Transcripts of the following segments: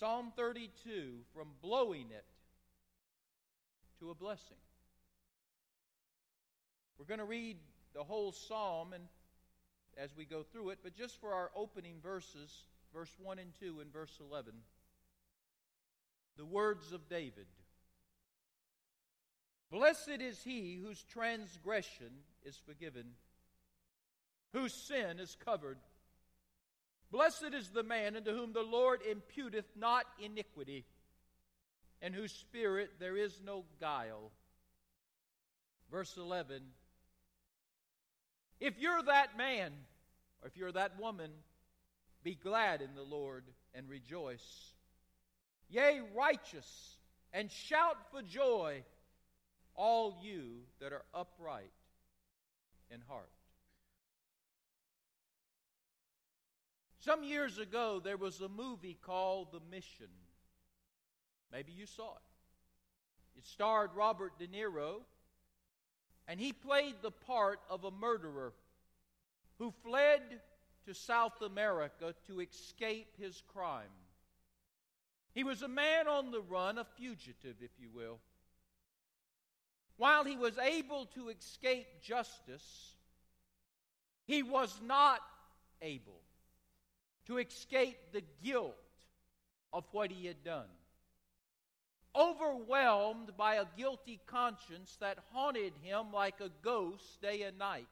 Psalm 32 from blowing it to a blessing. We're going to read the whole psalm and as we go through it, but just for our opening verses, verse 1 and 2 and verse 11, the words of David. Blessed is he whose transgression is forgiven, whose sin is covered. Blessed is the man unto whom the Lord imputeth not iniquity, and whose spirit there is no guile. Verse 11 If you're that man, or if you're that woman, be glad in the Lord and rejoice. Yea, righteous, and shout for joy, all you that are upright in heart. Some years ago, there was a movie called The Mission. Maybe you saw it. It starred Robert De Niro, and he played the part of a murderer who fled to South America to escape his crime. He was a man on the run, a fugitive, if you will. While he was able to escape justice, he was not able to escape the guilt of what he had done. Overwhelmed by a guilty conscience that haunted him like a ghost day and night,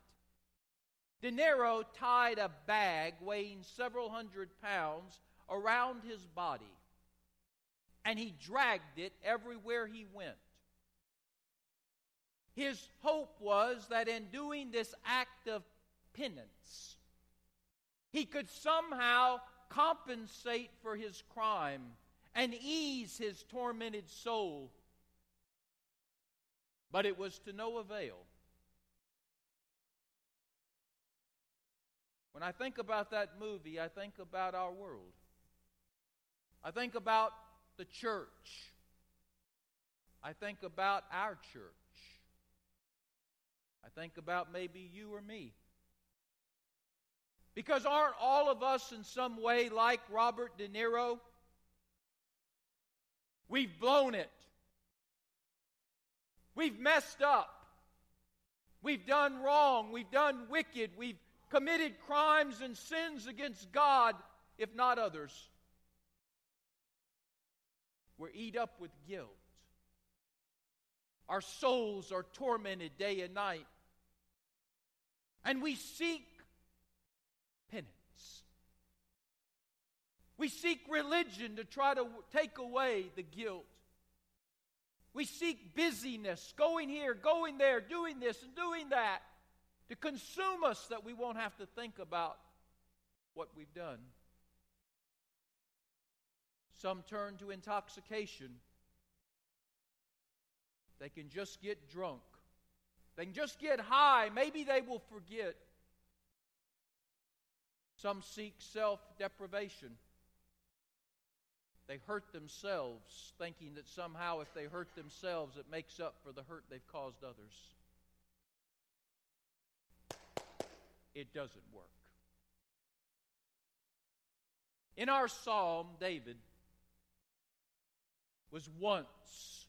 De Niro tied a bag weighing several hundred pounds around his body, and he dragged it everywhere he went. His hope was that in doing this act of penance, he could somehow compensate for his crime and ease his tormented soul. But it was to no avail. When I think about that movie, I think about our world. I think about the church. I think about our church. I think about maybe you or me. Because aren't all of us in some way like Robert De Niro? We've blown it. We've messed up. We've done wrong. We've done wicked. We've committed crimes and sins against God, if not others. We're eat up with guilt. Our souls are tormented day and night. And we seek penance. We seek religion to try to take away the guilt. We seek busyness, going here, going there, doing this and doing that to consume us that we won't have to think about what we've done. Some turn to intoxication. They can just get drunk. They can just get high. Maybe they will forget. Some seek self deprivation. They hurt themselves, thinking that somehow if they hurt themselves, it makes up for the hurt they've caused others. It doesn't work. In our psalm, David was once,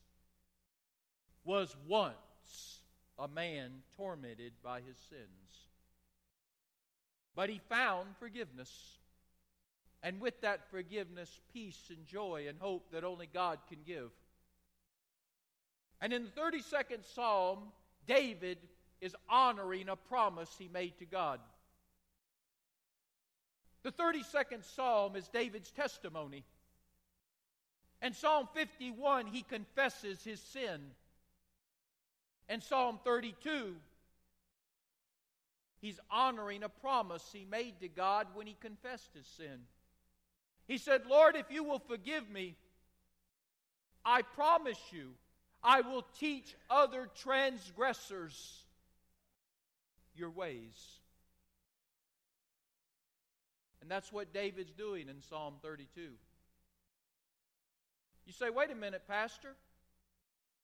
was once a man tormented by his sins. But he found forgiveness. And with that forgiveness, peace and joy and hope that only God can give. And in the 32nd Psalm, David is honoring a promise he made to God. The 32nd Psalm is David's testimony. And Psalm 51, he confesses his sin. And Psalm 32, He's honoring a promise he made to God when he confessed his sin. He said, Lord, if you will forgive me, I promise you, I will teach other transgressors your ways. And that's what David's doing in Psalm 32. You say, wait a minute, Pastor.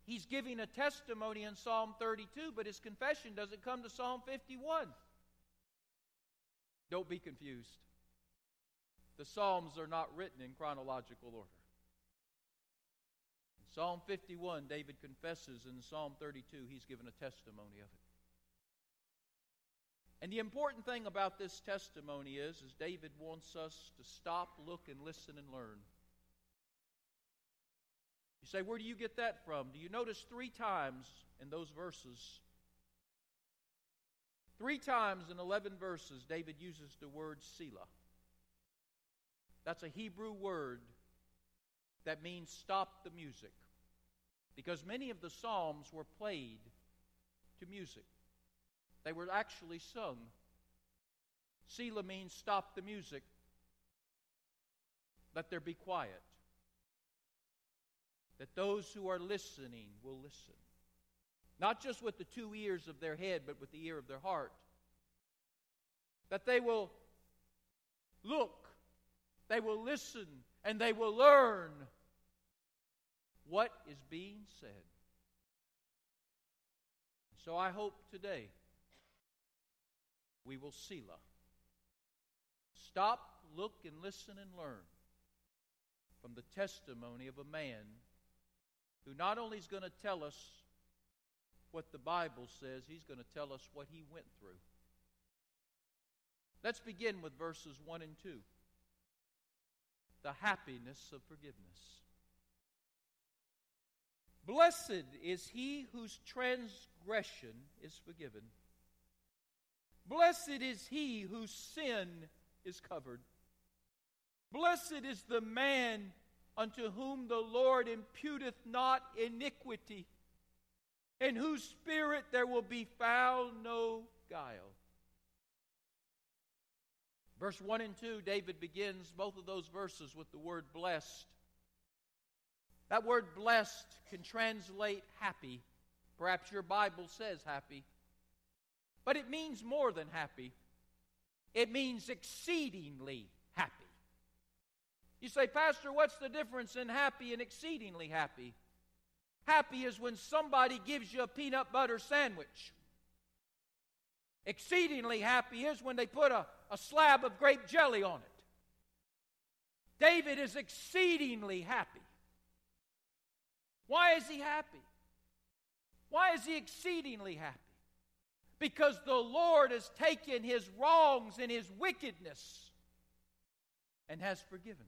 He's giving a testimony in Psalm 32, but his confession doesn't come to Psalm 51. Don't be confused. The Psalms are not written in chronological order. Psalm 51, David confesses, in Psalm 32, he's given a testimony of it. And the important thing about this testimony is, is David wants us to stop, look, and listen and learn. You say, where do you get that from? Do you notice three times in those verses? Three times in 11 verses, David uses the word Selah. That's a Hebrew word that means stop the music. Because many of the Psalms were played to music, they were actually sung. Selah means stop the music, let there be quiet. That those who are listening will listen. Not just with the two ears of their head, but with the ear of their heart. That they will look, they will listen, and they will learn what is being said. So I hope today we will Selah. Stop, look, and listen and learn from the testimony of a man who not only is going to tell us what the Bible says, he's going to tell us what he went through. Let's begin with verses 1 and 2. The happiness of forgiveness. Blessed is he whose transgression is forgiven. Blessed is he whose sin is covered. Blessed is the man unto whom the Lord imputeth not iniquity, in whose spirit there will be found no guile. Verse 1 and 2, David begins both of those verses with the word blessed. That word blessed can translate happy. Perhaps your Bible says happy. But it means more than happy, it means exceedingly happy. You say, Pastor, what's the difference in happy and exceedingly happy? Happy is when somebody gives you a peanut butter sandwich. Exceedingly happy is when they put a, a slab of grape jelly on it. David is exceedingly happy. Why is he happy? Why is he exceedingly happy? Because the Lord has taken his wrongs and his wickedness and has forgiven.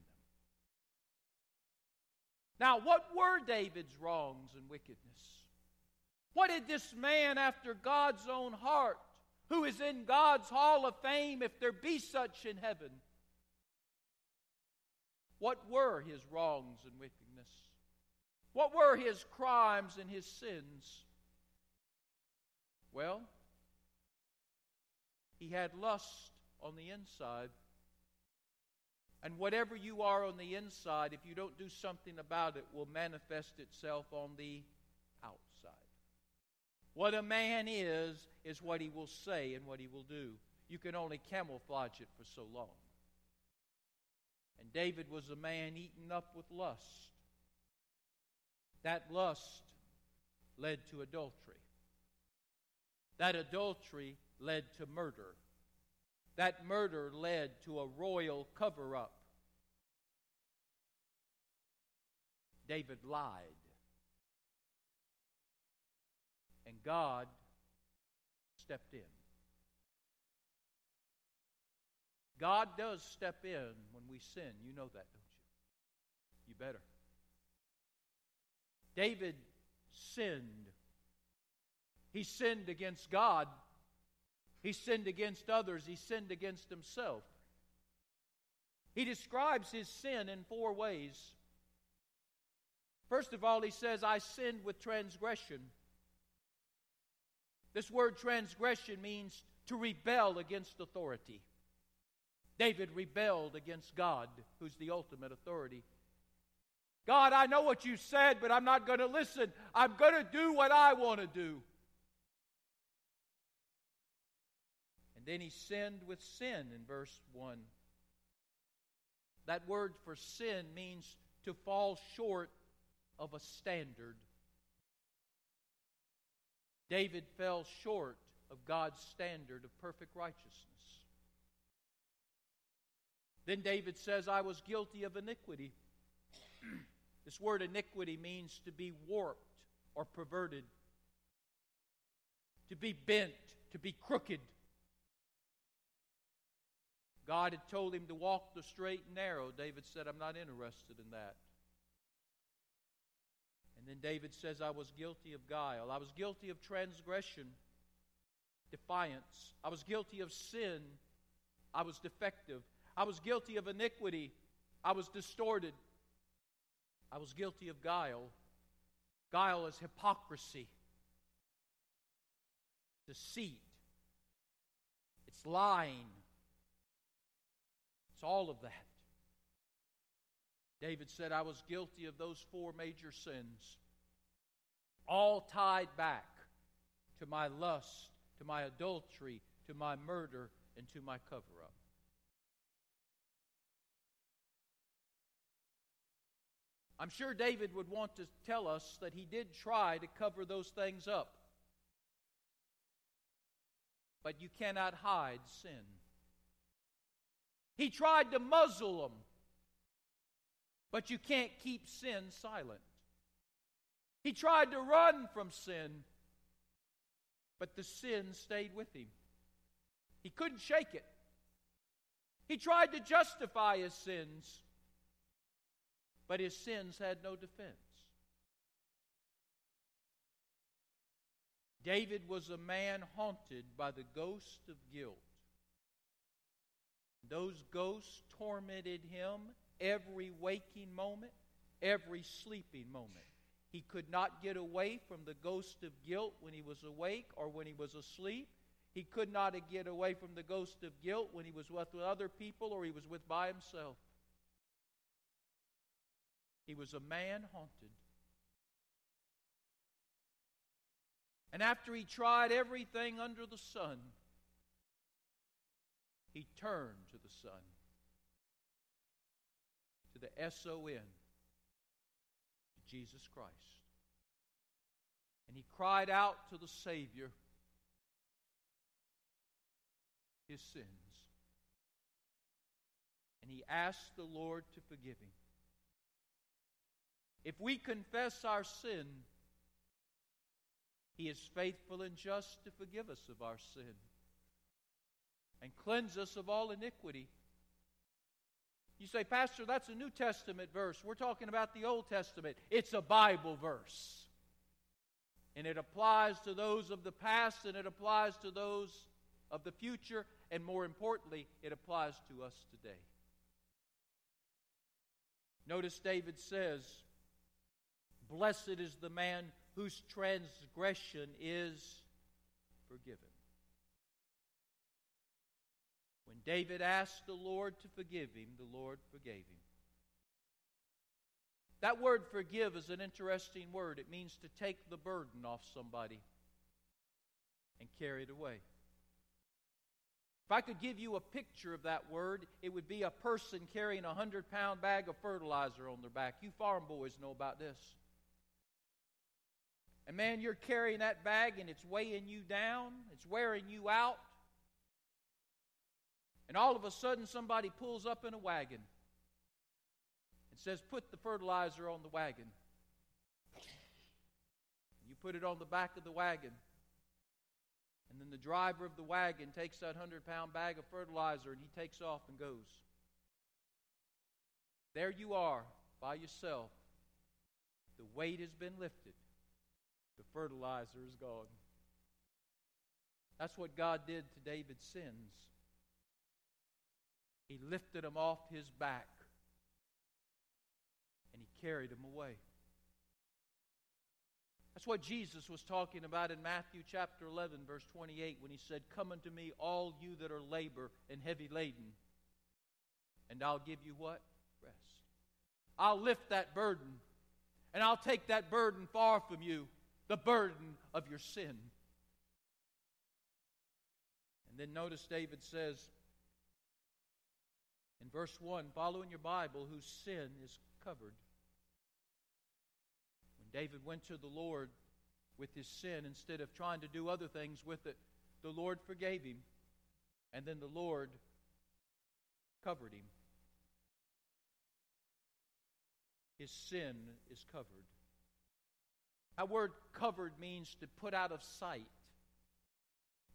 Now, what were David's wrongs and wickedness? What did this man after God's own heart, who is in God's hall of fame, if there be such in heaven, what were his wrongs and wickedness? What were his crimes and his sins? Well, he had lust on the inside. And whatever you are on the inside, if you don't do something about it, will manifest itself on the outside. What a man is, is what he will say and what he will do. You can only camouflage it for so long. And David was a man eaten up with lust. That lust led to adultery. That adultery led to murder. That murder led to a royal cover up. David lied. And God stepped in. God does step in when we sin. You know that, don't you? You better. David sinned. He sinned against God. He sinned against others. He sinned against himself. He describes his sin in four ways. First of all, he says, I sinned with transgression. This word transgression means to rebel against authority. David rebelled against God, who's the ultimate authority. God, I know what you said, but I'm not going to listen. I'm going to do what I want to do. Then he sinned with sin in verse 1. That word for sin means to fall short of a standard. David fell short of God's standard of perfect righteousness. Then David says, I was guilty of iniquity. This word iniquity means to be warped or perverted, to be bent, to be crooked. God had told him to walk the straight and narrow. David said, I'm not interested in that. And then David says, I was guilty of guile. I was guilty of transgression, defiance. I was guilty of sin. I was defective. I was guilty of iniquity. I was distorted. I was guilty of guile. Guile is hypocrisy, deceit, it's lying. It's all of that. David said, I was guilty of those four major sins, all tied back to my lust, to my adultery, to my murder, and to my cover up. I'm sure David would want to tell us that he did try to cover those things up. But you cannot hide sin. He tried to muzzle them, but you can't keep sin silent. He tried to run from sin, but the sin stayed with him. He couldn't shake it. He tried to justify his sins, but his sins had no defense. David was a man haunted by the ghost of guilt. Those ghosts tormented him every waking moment, every sleeping moment. He could not get away from the ghost of guilt when he was awake or when he was asleep. He could not get away from the ghost of guilt when he was with other people or he was with by himself. He was a man haunted. And after he tried everything under the sun, he turned to the Son, to the S O N, to Jesus Christ. And he cried out to the Savior his sins. And he asked the Lord to forgive him. If we confess our sin, He is faithful and just to forgive us of our sin and cleanse us of all iniquity. You say, Pastor, that's a New Testament verse. We're talking about the Old Testament. It's a Bible verse. And it applies to those of the past and it applies to those of the future. And more importantly, it applies to us today. Notice David says, Blessed is the man whose transgression is forgiven. David asked the Lord to forgive him, the Lord forgave him. That word forgive is an interesting word. It means to take the burden off somebody and carry it away. If I could give you a picture of that word, it would be a person carrying a 100 pound bag of fertilizer on their back. You farm boys know about this. And man, you're carrying that bag and it's weighing you down, it's wearing you out. And all of a sudden, somebody pulls up in a wagon and says, Put the fertilizer on the wagon. You put it on the back of the wagon. And then the driver of the wagon takes that 100 pound bag of fertilizer and he takes off and goes. There you are by yourself. The weight has been lifted the fertilizer is gone. That's what God did to David's sins. He lifted them off his back and he carried them away. That's what Jesus was talking about in Matthew chapter 11, verse 28, when he said, Come unto me, all you that are labor and heavy laden, and I'll give you what? Rest. I'll lift that burden, and I'll take that burden far from you the burden of your sin. And then notice David says in verse 1, following your Bible, whose sin is covered. When David went to the Lord with his sin, instead of trying to do other things with it, the Lord forgave him, and then the Lord covered him. his sin is covered. That word covered means to put out of sight.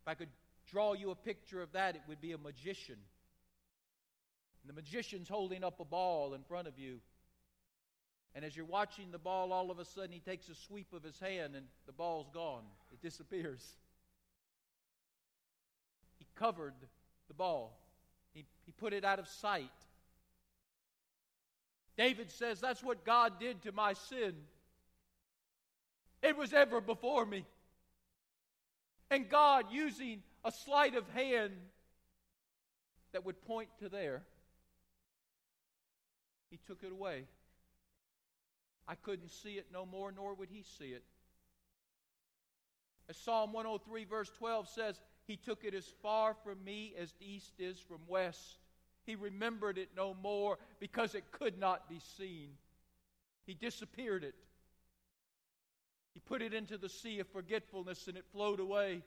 If I could draw you a picture of that, it would be a magician. And the magician's holding up a ball in front of you. And as you're watching the ball, all of a sudden he takes a sweep of his hand and the ball's gone. It disappears. He covered the ball, he, he put it out of sight. David says, That's what God did to my sin. It was ever before me. And God, using a sleight of hand that would point to there, He took it away. I couldn't see it no more, nor would He see it. As Psalm 103, verse 12 says, He took it as far from me as east is from west. He remembered it no more because it could not be seen. He disappeared it. He put it into the sea of forgetfulness and it flowed away.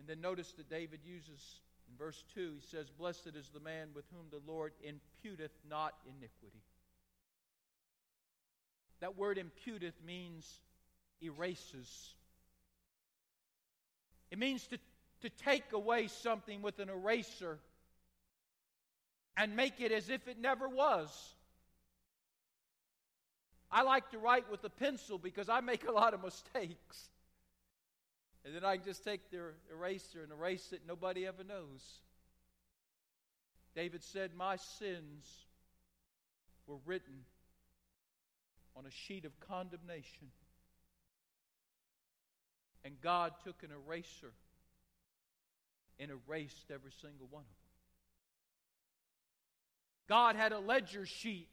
And then notice that David uses in verse 2, he says, Blessed is the man with whom the Lord imputeth not iniquity. That word imputeth means erases. It means to, to take away something with an eraser and make it as if it never was. I like to write with a pencil because I make a lot of mistakes. And then I can just take the eraser and erase it, nobody ever knows. David said, My sins were written on a sheet of condemnation. And God took an eraser and erased every single one of them. God had a ledger sheet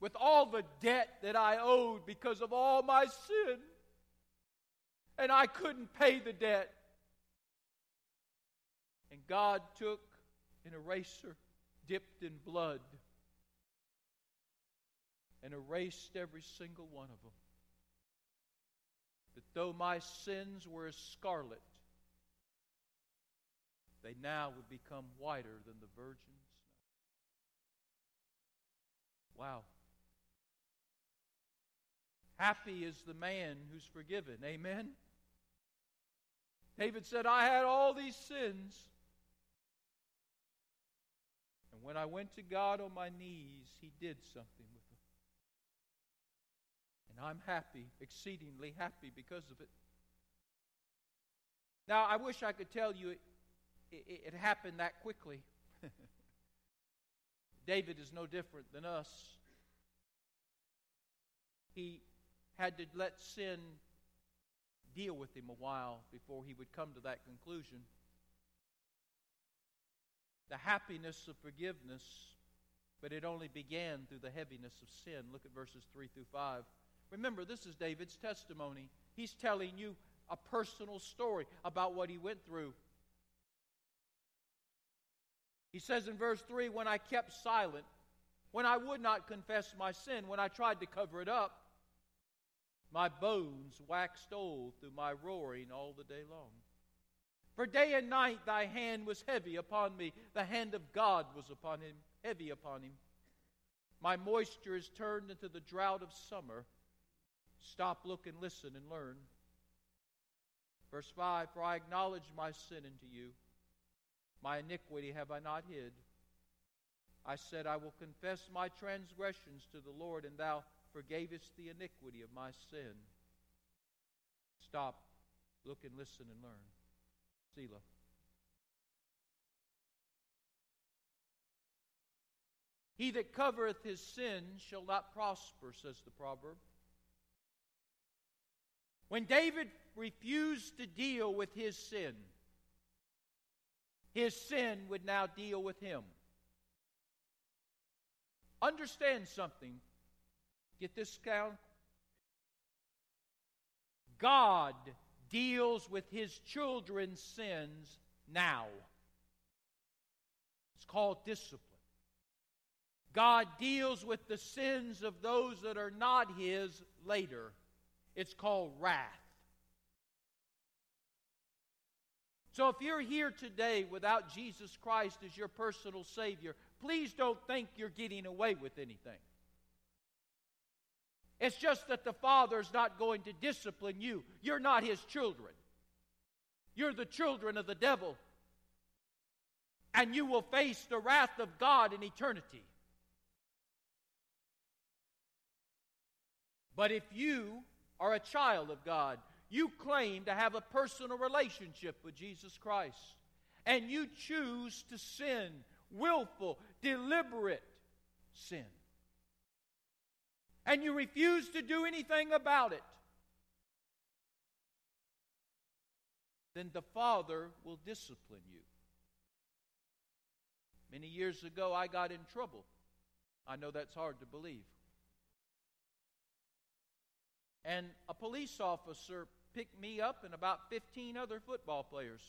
with all the debt that I owed because of all my sin. And I couldn't pay the debt. And God took an eraser dipped in blood and erased every single one of them. That though my sins were as scarlet, they now would become whiter than the virgin snow. Wow. Happy is the man who's forgiven. Amen? David said, I had all these sins. And when I went to God on my knees, He did something with them. And I'm happy, exceedingly happy because of it. Now, I wish I could tell you it, it, it happened that quickly. David is no different than us. He had to let sin deal with him a while before he would come to that conclusion. The happiness of forgiveness, but it only began through the heaviness of sin. Look at verses 3 through 5. Remember, this is David's testimony. He's telling you a personal story about what he went through. He says in verse 3 When I kept silent, when I would not confess my sin, when I tried to cover it up, my bones waxed old through my roaring all the day long. For day and night thy hand was heavy upon me. The hand of God was upon him, heavy upon him. My moisture is turned into the drought of summer. Stop, look, and listen and learn. Verse 5 For I acknowledge my sin unto you. My iniquity have I not hid. I said, I will confess my transgressions to the Lord, and thou forgavest the iniquity of my sin. Stop, look, and listen and learn. Selah. He that covereth his sin shall not prosper, says the proverb. When David refused to deal with his sin, his sin would now deal with him. Understand something. Get this down. God deals with his children's sins now. It's called discipline. God deals with the sins of those that are not his later. It's called wrath. So if you're here today without Jesus Christ as your personal Savior, please don't think you're getting away with anything. It's just that the Father's not going to discipline you. You're not His children. You're the children of the devil. And you will face the wrath of God in eternity. But if you are a child of God, you claim to have a personal relationship with Jesus Christ, and you choose to sin, willful, deliberate sin, and you refuse to do anything about it, then the Father will discipline you. Many years ago, I got in trouble. I know that's hard to believe. And a police officer picked me up and about 15 other football players.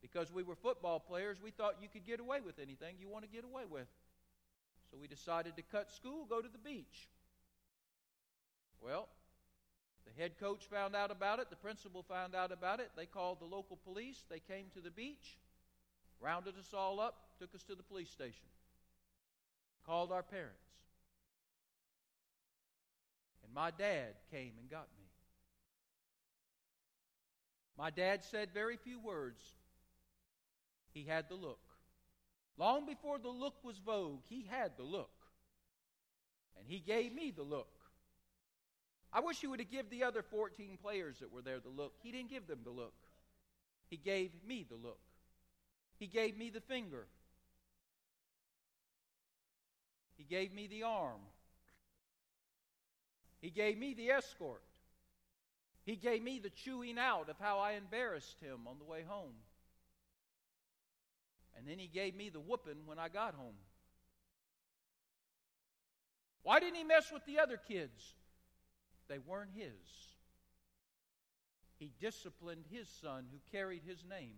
Because we were football players, we thought you could get away with anything you want to get away with. So we decided to cut school, go to the beach. Well, the head coach found out about it, the principal found out about it. They called the local police, they came to the beach, rounded us all up, took us to the police station, called our parents. And my dad came and got me. My dad said very few words. He had the look. Long before the look was vogue, he had the look. And he gave me the look. I wish he would have given the other 14 players that were there the look. He didn't give them the look. He gave me the look. He gave me the finger. He gave me the arm. He gave me the escort. He gave me the chewing out of how I embarrassed him on the way home. And then he gave me the whooping when I got home. Why didn't he mess with the other kids? They weren't his. He disciplined his son who carried his name.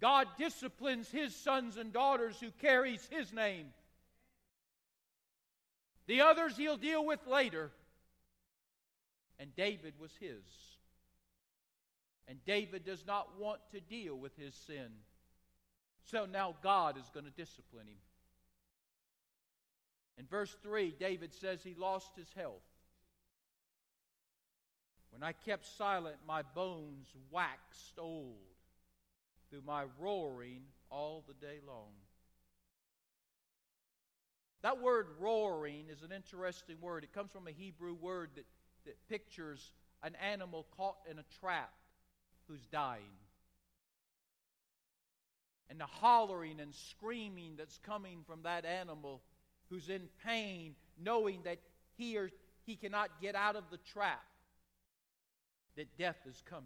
God disciplines his sons and daughters who carries his name. The others he'll deal with later. And David was his. And David does not want to deal with his sin. So now God is going to discipline him. In verse 3, David says he lost his health. When I kept silent, my bones waxed old through my roaring all the day long. That word roaring is an interesting word. It comes from a Hebrew word that, that pictures an animal caught in a trap who's dying. And the hollering and screaming that's coming from that animal who's in pain, knowing that he or he cannot get out of the trap, that death is coming.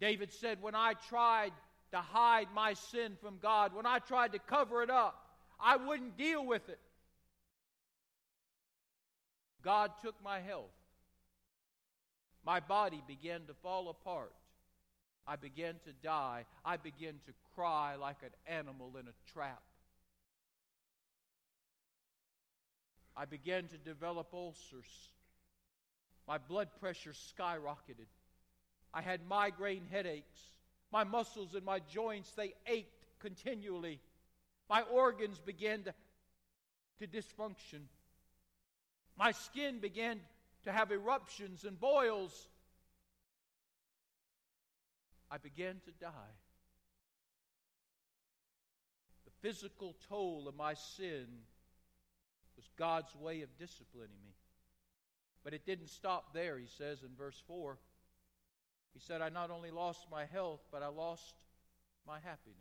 David said, When I tried to hide my sin from God, when I tried to cover it up, I wouldn't deal with it. God took my health. My body began to fall apart. I began to die. I began to cry like an animal in a trap. I began to develop ulcers. My blood pressure skyrocketed. I had migraine headaches. My muscles and my joints, they ached continually. My organs began to, to dysfunction. My skin began to have eruptions and boils. I began to die. The physical toll of my sin was God's way of disciplining me. But it didn't stop there, he says in verse 4. He said, I not only lost my health, but I lost my happiness.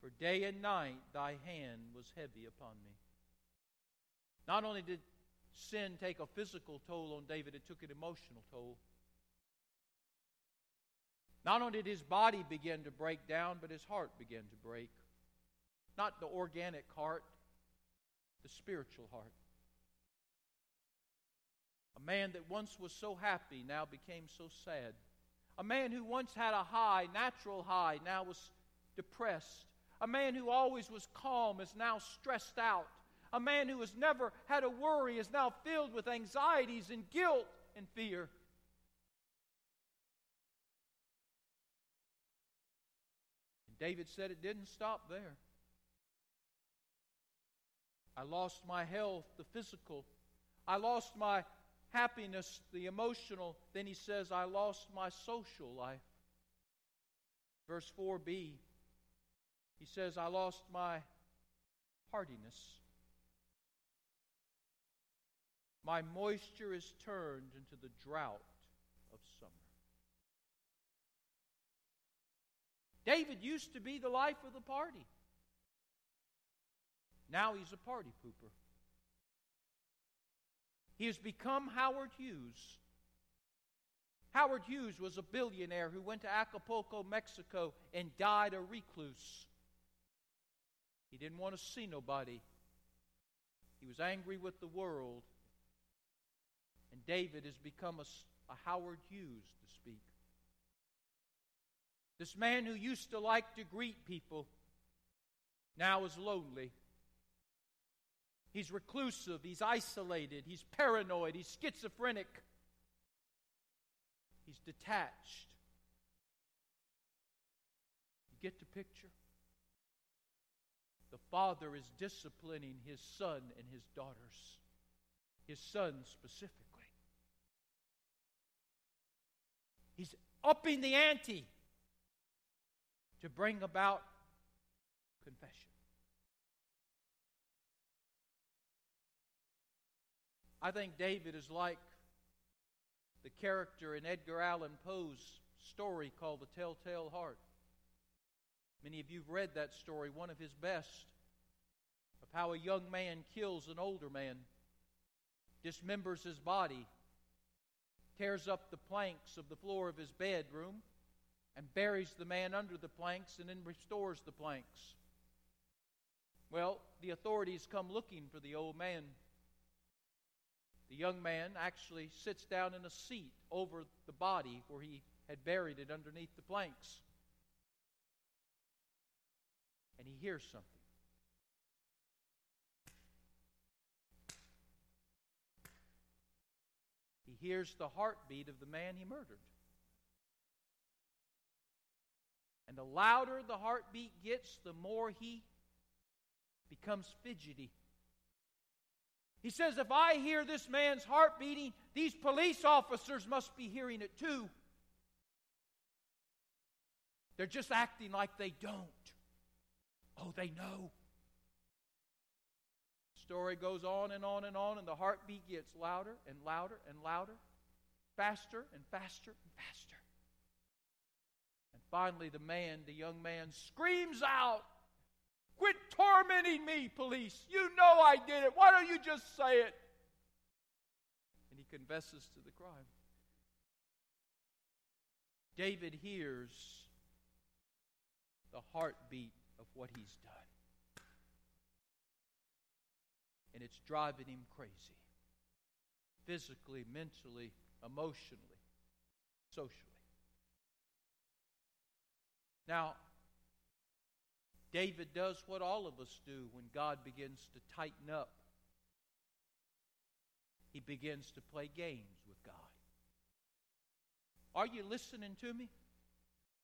For day and night thy hand was heavy upon me. Not only did sin take a physical toll on David, it took an emotional toll. Not only did his body begin to break down, but his heart began to break. Not the organic heart, the spiritual heart. A man that once was so happy now became so sad. A man who once had a high, natural high, now was depressed. A man who always was calm is now stressed out. A man who has never had a worry is now filled with anxieties and guilt and fear. David said it didn't stop there. I lost my health, the physical. I lost my happiness, the emotional. Then he says, I lost my social life. Verse 4b, he says, I lost my hardiness. My moisture is turned into the drought of summer. David used to be the life of the party. Now he's a party pooper. He has become Howard Hughes. Howard Hughes was a billionaire who went to Acapulco, Mexico, and died a recluse. He didn't want to see nobody. He was angry with the world. And David has become a, a Howard Hughes, to speak. This man who used to like to greet people now is lonely. He's reclusive, he's isolated, he's paranoid, he's schizophrenic, he's detached. You get the picture? The father is disciplining his son and his daughters, his son specifically. He's upping the ante to bring about confession. I think David is like the character in Edgar Allan Poe's story called The Telltale Heart. Many of you have read that story, one of his best, of how a young man kills an older man, dismembers his body, tears up the planks of the floor of his bedroom, and buries the man under the planks and then restores the planks. Well, the authorities come looking for the old man. The young man actually sits down in a seat over the body where he had buried it underneath the planks. And he hears something. Hears the heartbeat of the man he murdered. And the louder the heartbeat gets, the more he becomes fidgety. He says, If I hear this man's heart beating, these police officers must be hearing it too. They're just acting like they don't. Oh, they know. Story goes on and on and on, and the heartbeat gets louder and louder and louder, faster and faster and faster. And finally, the man, the young man, screams out, Quit tormenting me, police. You know I did it. Why don't you just say it? And he confesses to the crime. David hears the heartbeat of what he's done. And it's driving him crazy physically, mentally, emotionally, socially. Now, David does what all of us do when God begins to tighten up. He begins to play games with God. Are you listening to me?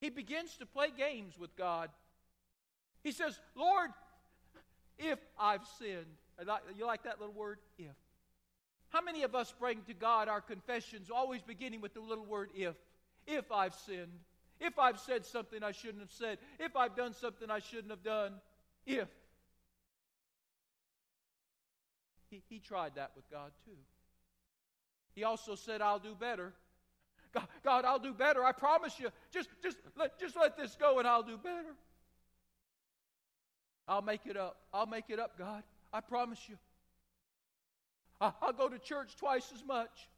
He begins to play games with God. He says, Lord, if I've sinned. You like that little word? If. How many of us bring to God our confessions always beginning with the little word if? If I've sinned if I've said something I shouldn't have said, if I've done something I shouldn't have done, if. He, he tried that with God too. He also said, I'll do better. God, God, I'll do better. I promise you. Just, just, let, just let this go and I'll do better. I'll make it up. I'll make it up, God. I promise you. I, I'll go to church twice as much.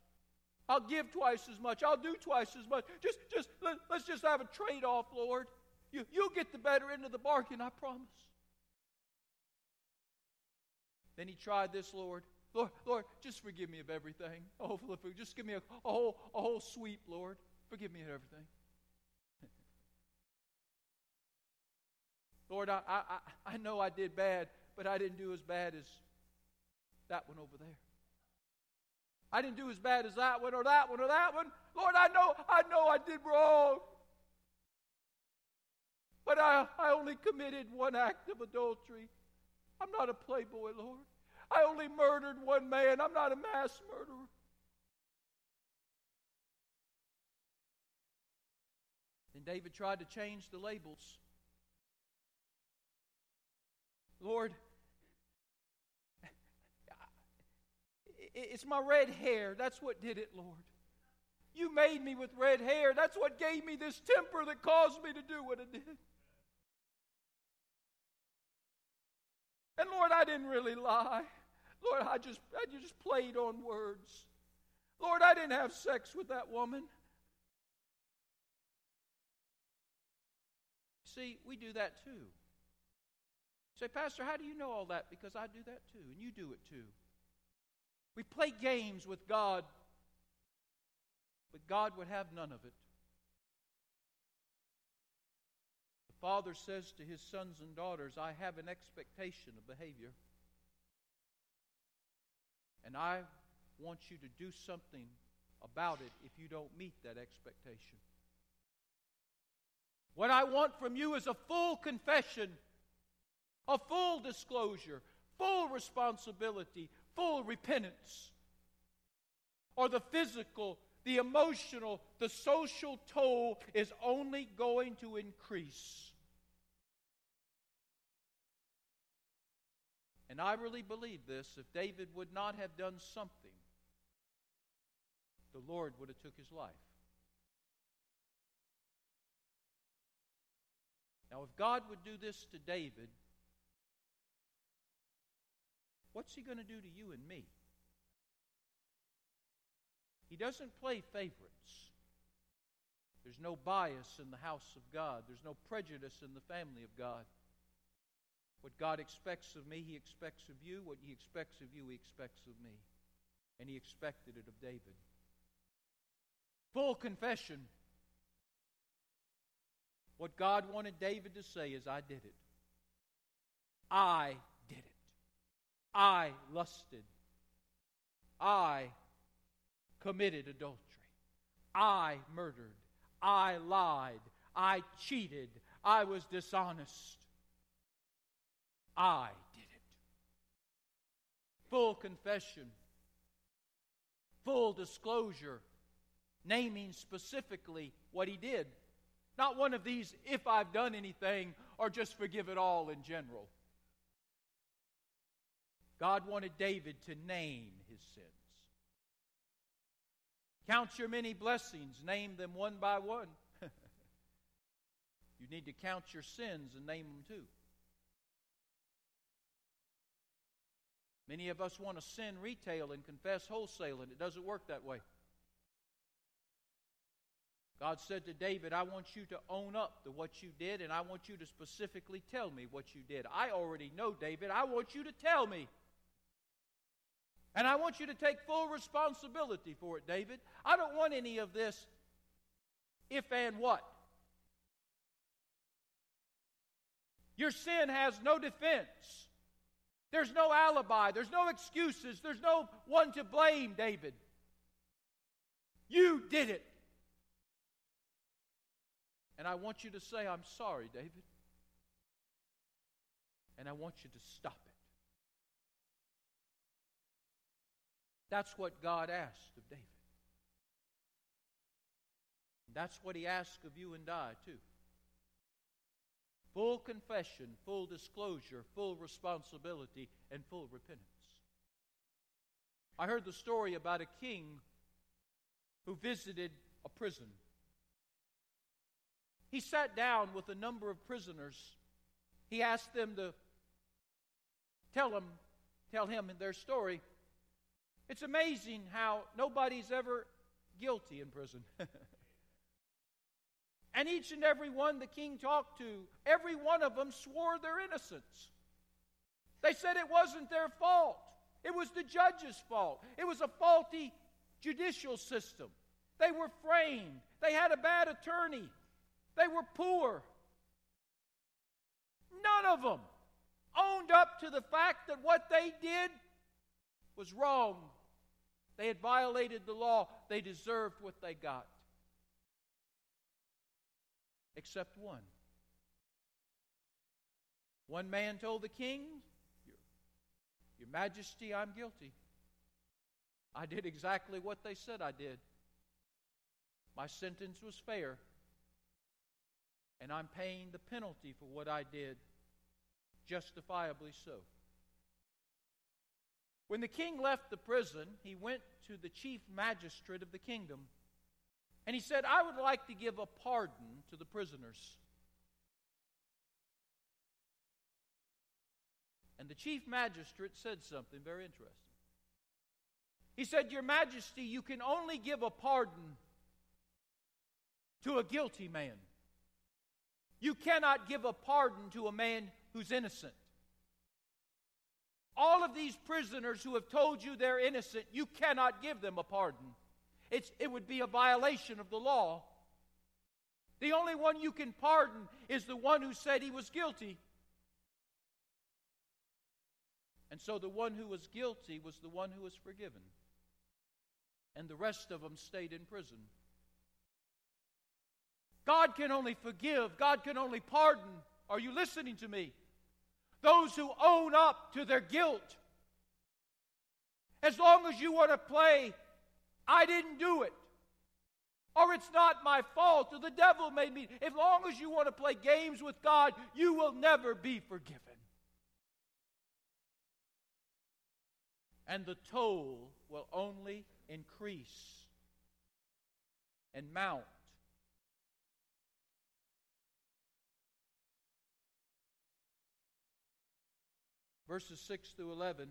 I'll give twice as much. I'll do twice as much. Just, just let, us just have a trade off, Lord. You, you'll get the better end of the bargain, I promise. Then he tried this, Lord. Lord, Lord, just forgive me of everything. Oh, Philippa, just give me a, a, whole, a whole sweep, Lord. Forgive me of everything. Lord, I, I, I know I did bad, but I didn't do as bad as that one over there. I didn't do as bad as that one or that one or that one. Lord, I know, I know I did wrong. But I, I only committed one act of adultery. I'm not a playboy, Lord. I only murdered one man. I'm not a mass murderer. Then David tried to change the labels. Lord, it's my red hair. That's what did it, Lord. You made me with red hair. That's what gave me this temper that caused me to do what I did. And Lord, I didn't really lie. Lord, I just, I just played on words. Lord, I didn't have sex with that woman. See, we do that too. Say, Pastor, how do you know all that? Because I do that too, and you do it too. We play games with God, but God would have none of it. The Father says to his sons and daughters, I have an expectation of behavior. And I want you to do something about it if you don't meet that expectation. What I want from you is a full confession, a full disclosure, full responsibility, full repentance. Or the physical, the emotional, the social toll is only going to increase. And I really believe this if David would not have done something, the Lord would have took his life. Now, if God would do this to David, what's he going to do to you and me? He doesn't play favorites. There's no bias in the house of God, there's no prejudice in the family of God. What God expects of me, He expects of you. What He expects of you, He expects of me. And He expected it of David. Full confession. What God wanted David to say is, I did it. I. I lusted. I committed adultery. I murdered. I lied. I cheated. I was dishonest. I did it. Full confession. Full disclosure. Naming specifically what he did. Not one of these, if I've done anything, or just forgive it all in general. God wanted David to name his sins. Count your many blessings, name them one by one. you need to count your sins and name them too. Many of us want to sin retail and confess wholesale, and it doesn't work that way. God said to David, I want you to own up to what you did, and I want you to specifically tell me what you did. I already know, David. I want you to tell me. And I want you to take full responsibility for it, David. I don't want any of this if and what. Your sin has no defense. There's no alibi. There's no excuses. There's no one to blame, David. You did it. And I want you to say, I'm sorry, David. And I want you to stop it. That's what God asked of David. That's what he asked of you and I, too. Full confession, full disclosure, full responsibility, and full repentance. I heard the story about a king who visited a prison. He sat down with a number of prisoners. He asked them to tell him, tell him their story. It's amazing how nobody's ever guilty in prison. and each and every one the king talked to, every one of them swore their innocence. They said it wasn't their fault, it was the judge's fault. It was a faulty judicial system. They were framed, they had a bad attorney, they were poor. None of them owned up to the fact that what they did was wrong. They had violated the law. They deserved what they got. Except one. One man told the king, Your, Your Majesty, I'm guilty. I did exactly what they said I did. My sentence was fair, and I'm paying the penalty for what I did, justifiably so. When the king left the prison, he went to the chief magistrate of the kingdom, and he said, I would like to give a pardon to the prisoners. And the chief magistrate said something very interesting. He said, Your Majesty, you can only give a pardon to a guilty man. You cannot give a pardon to a man who's innocent. All of these prisoners who have told you they're innocent, you cannot give them a pardon. It's, it would be a violation of the law. The only one you can pardon is the one who said he was guilty. And so the one who was guilty was the one who was forgiven. And the rest of them stayed in prison. God can only forgive, God can only pardon. Are you listening to me? Those who own up to their guilt. As long as you want to play, I didn't do it. Or it's not my fault, or the devil made me. As long as you want to play games with God, you will never be forgiven. and the toll will only increase and mount. Verses 6 through 11.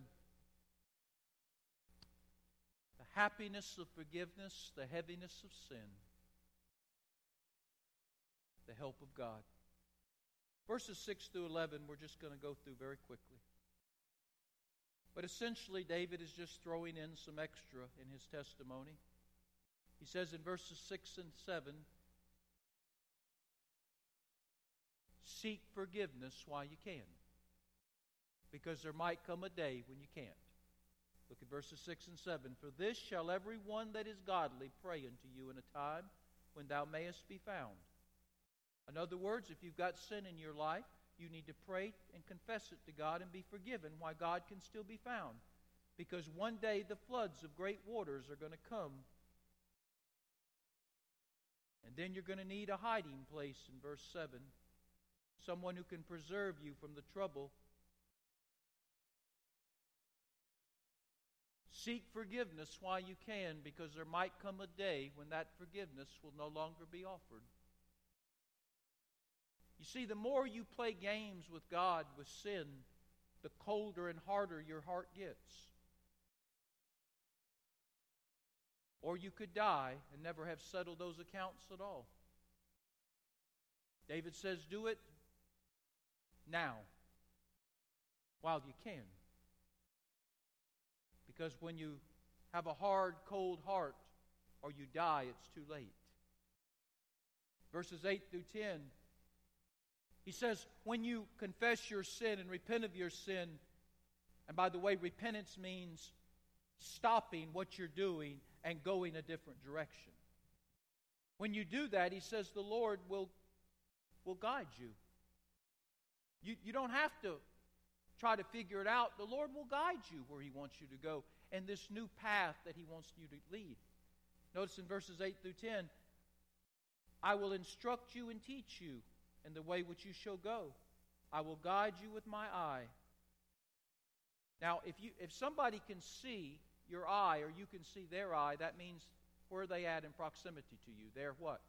The happiness of forgiveness, the heaviness of sin, the help of God. Verses 6 through 11, we're just going to go through very quickly. But essentially, David is just throwing in some extra in his testimony. He says in verses 6 and 7 Seek forgiveness while you can, because there might come a day when you can't. Look at verses 6 and 7. For this shall every one that is godly pray unto you in a time when thou mayest be found. In other words, if you've got sin in your life, you need to pray and confess it to God and be forgiven why God can still be found. Because one day the floods of great waters are going to come. And then you're going to need a hiding place in verse 7. Someone who can preserve you from the trouble. Seek forgiveness while you can, because there might come a day when that forgiveness will no longer be offered. You see, the more you play games with God, with sin, the colder and harder your heart gets. Or you could die and never have settled those accounts at all. David says, Do it now, while you can. Because when you have a hard, cold heart, or you die, it's too late. Verses 8 through 10 he says, when you confess your sin and repent of your sin, and by the way, repentance means stopping what you're doing and going a different direction. When you do that, he says the Lord will, will guide you. you. You don't have to try to figure it out. The Lord will guide you where he wants you to go and this new path that he wants you to lead. Notice in verses 8 through 10 I will instruct you and teach you in the way which you shall go. I will guide you with my eye. Now, if you if somebody can see your eye or you can see their eye, that means where they at in proximity to you? They're what?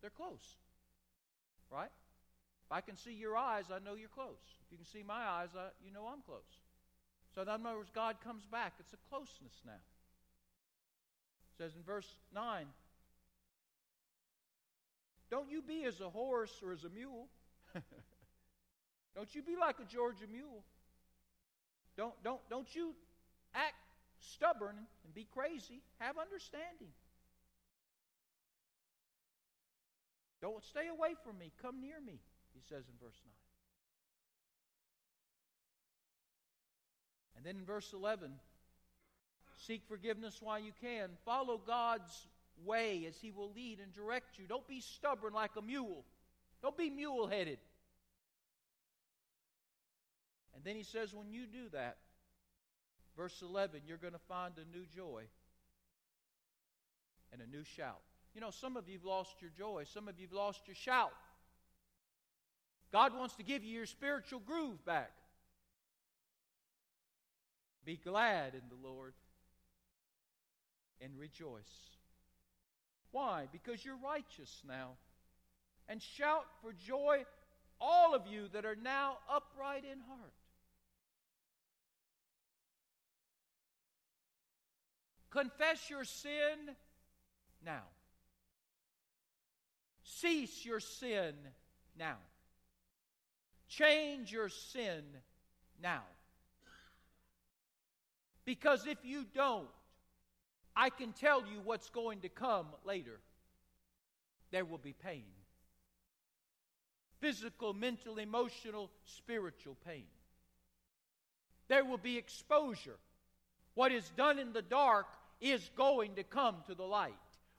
They're close. Right? If I can see your eyes, I know you're close. If you can see my eyes, I, you know I'm close. So in other words, God comes back. It's a closeness now. It says in verse 9, don't you be as a horse or as a mule. don't you be like a Georgia mule. Don't, don't, don't you act stubborn and be crazy. Have understanding. Don't stay away from me. Come near me, he says in verse 9. And then in verse 11, seek forgiveness while you can. Follow God's way as He will lead and direct you. Don't be stubborn like a mule. Don't be mule headed. And then he says, when you do that, verse 11, you're going to find a new joy and a new shout. You know, some of you've lost your joy, some of you've lost your shout. God wants to give you your spiritual groove back. Be glad in the Lord and rejoice. Why? Because you're righteous now. And shout for joy, all of you that are now upright in heart. Confess your sin now. Cease your sin now. Change your sin now. Because if you don't, I can tell you what's going to come later. There will be pain physical, mental, emotional, spiritual pain. There will be exposure. What is done in the dark is going to come to the light.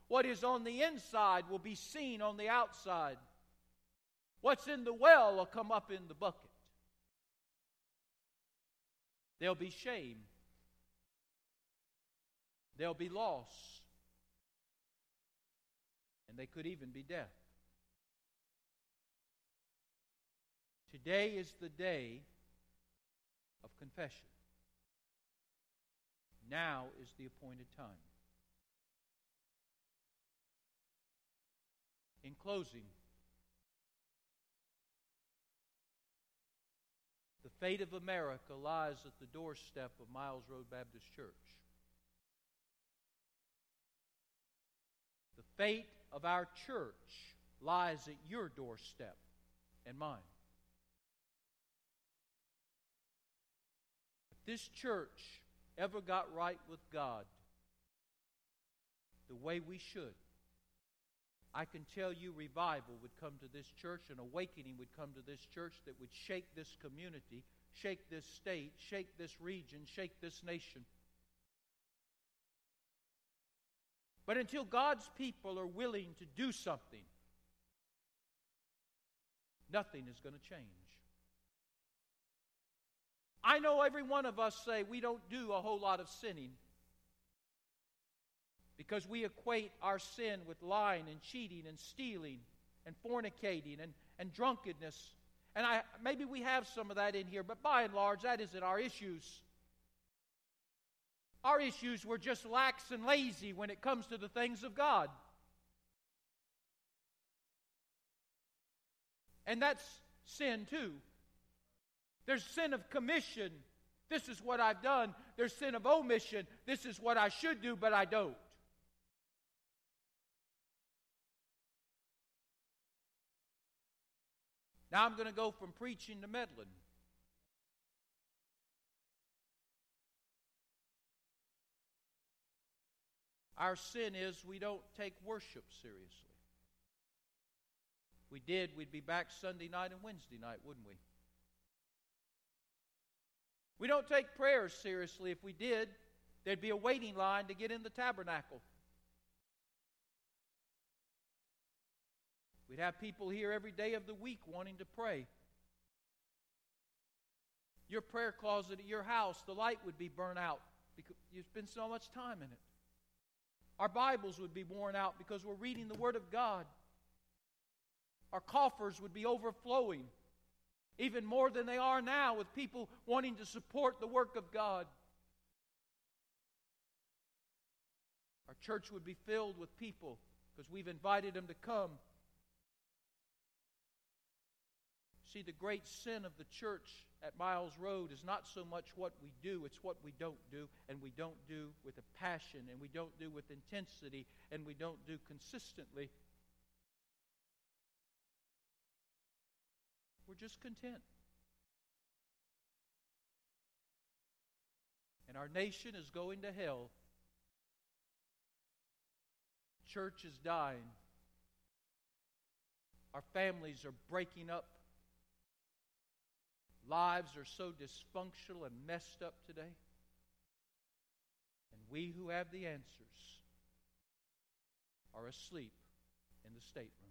What is on the inside will be seen on the outside. What's in the well will come up in the bucket. There'll be shame. There'll be loss. And they could even be death. Today is the day of confession. Now is the appointed time. In closing, fate of America lies at the doorstep of Miles Road Baptist Church. The fate of our church lies at your doorstep and mine. If this church ever got right with God the way we should, I can tell you revival would come to this church, and awakening would come to this church that would shake this community, shake this state, shake this region, shake this nation. But until God's people are willing to do something, nothing is going to change. I know every one of us say we don't do a whole lot of sinning because we equate our sin with lying and cheating and stealing and fornicating and, and drunkenness. And I, maybe we have some of that in here, but by and large, that isn't our issues. Our issues were just lax and lazy when it comes to the things of God. And that's sin too. There's sin of commission. This is what I've done. There's sin of omission. This is what I should do, but I don't. Now I'm going to go from preaching to meddling. Our sin is we don't take worship seriously. We did, we'd be back Sunday night and Wednesday night, wouldn't we? We don't take prayers seriously. If we did, there'd be a waiting line to get in the tabernacle. We'd have people here every day of the week wanting to pray. Your prayer closet at your house, the light would be burnt out because you spend so much time in it. Our Bibles would be worn out because we're reading the Word of God. Our coffers would be overflowing, even more than they are now, with people wanting to support the work of God. Our church would be filled with people because we've invited them to come See, the great sin of the church at Miles Road is not so much what we do, it's what we don't do, and we don't do with a passion, and we don't do with intensity, and we don't do consistently. We're just content. And our nation is going to hell. Church is dying. Our families are breaking up. Lives are so dysfunctional and messed up today. And we who have the answers are asleep in the stateroom.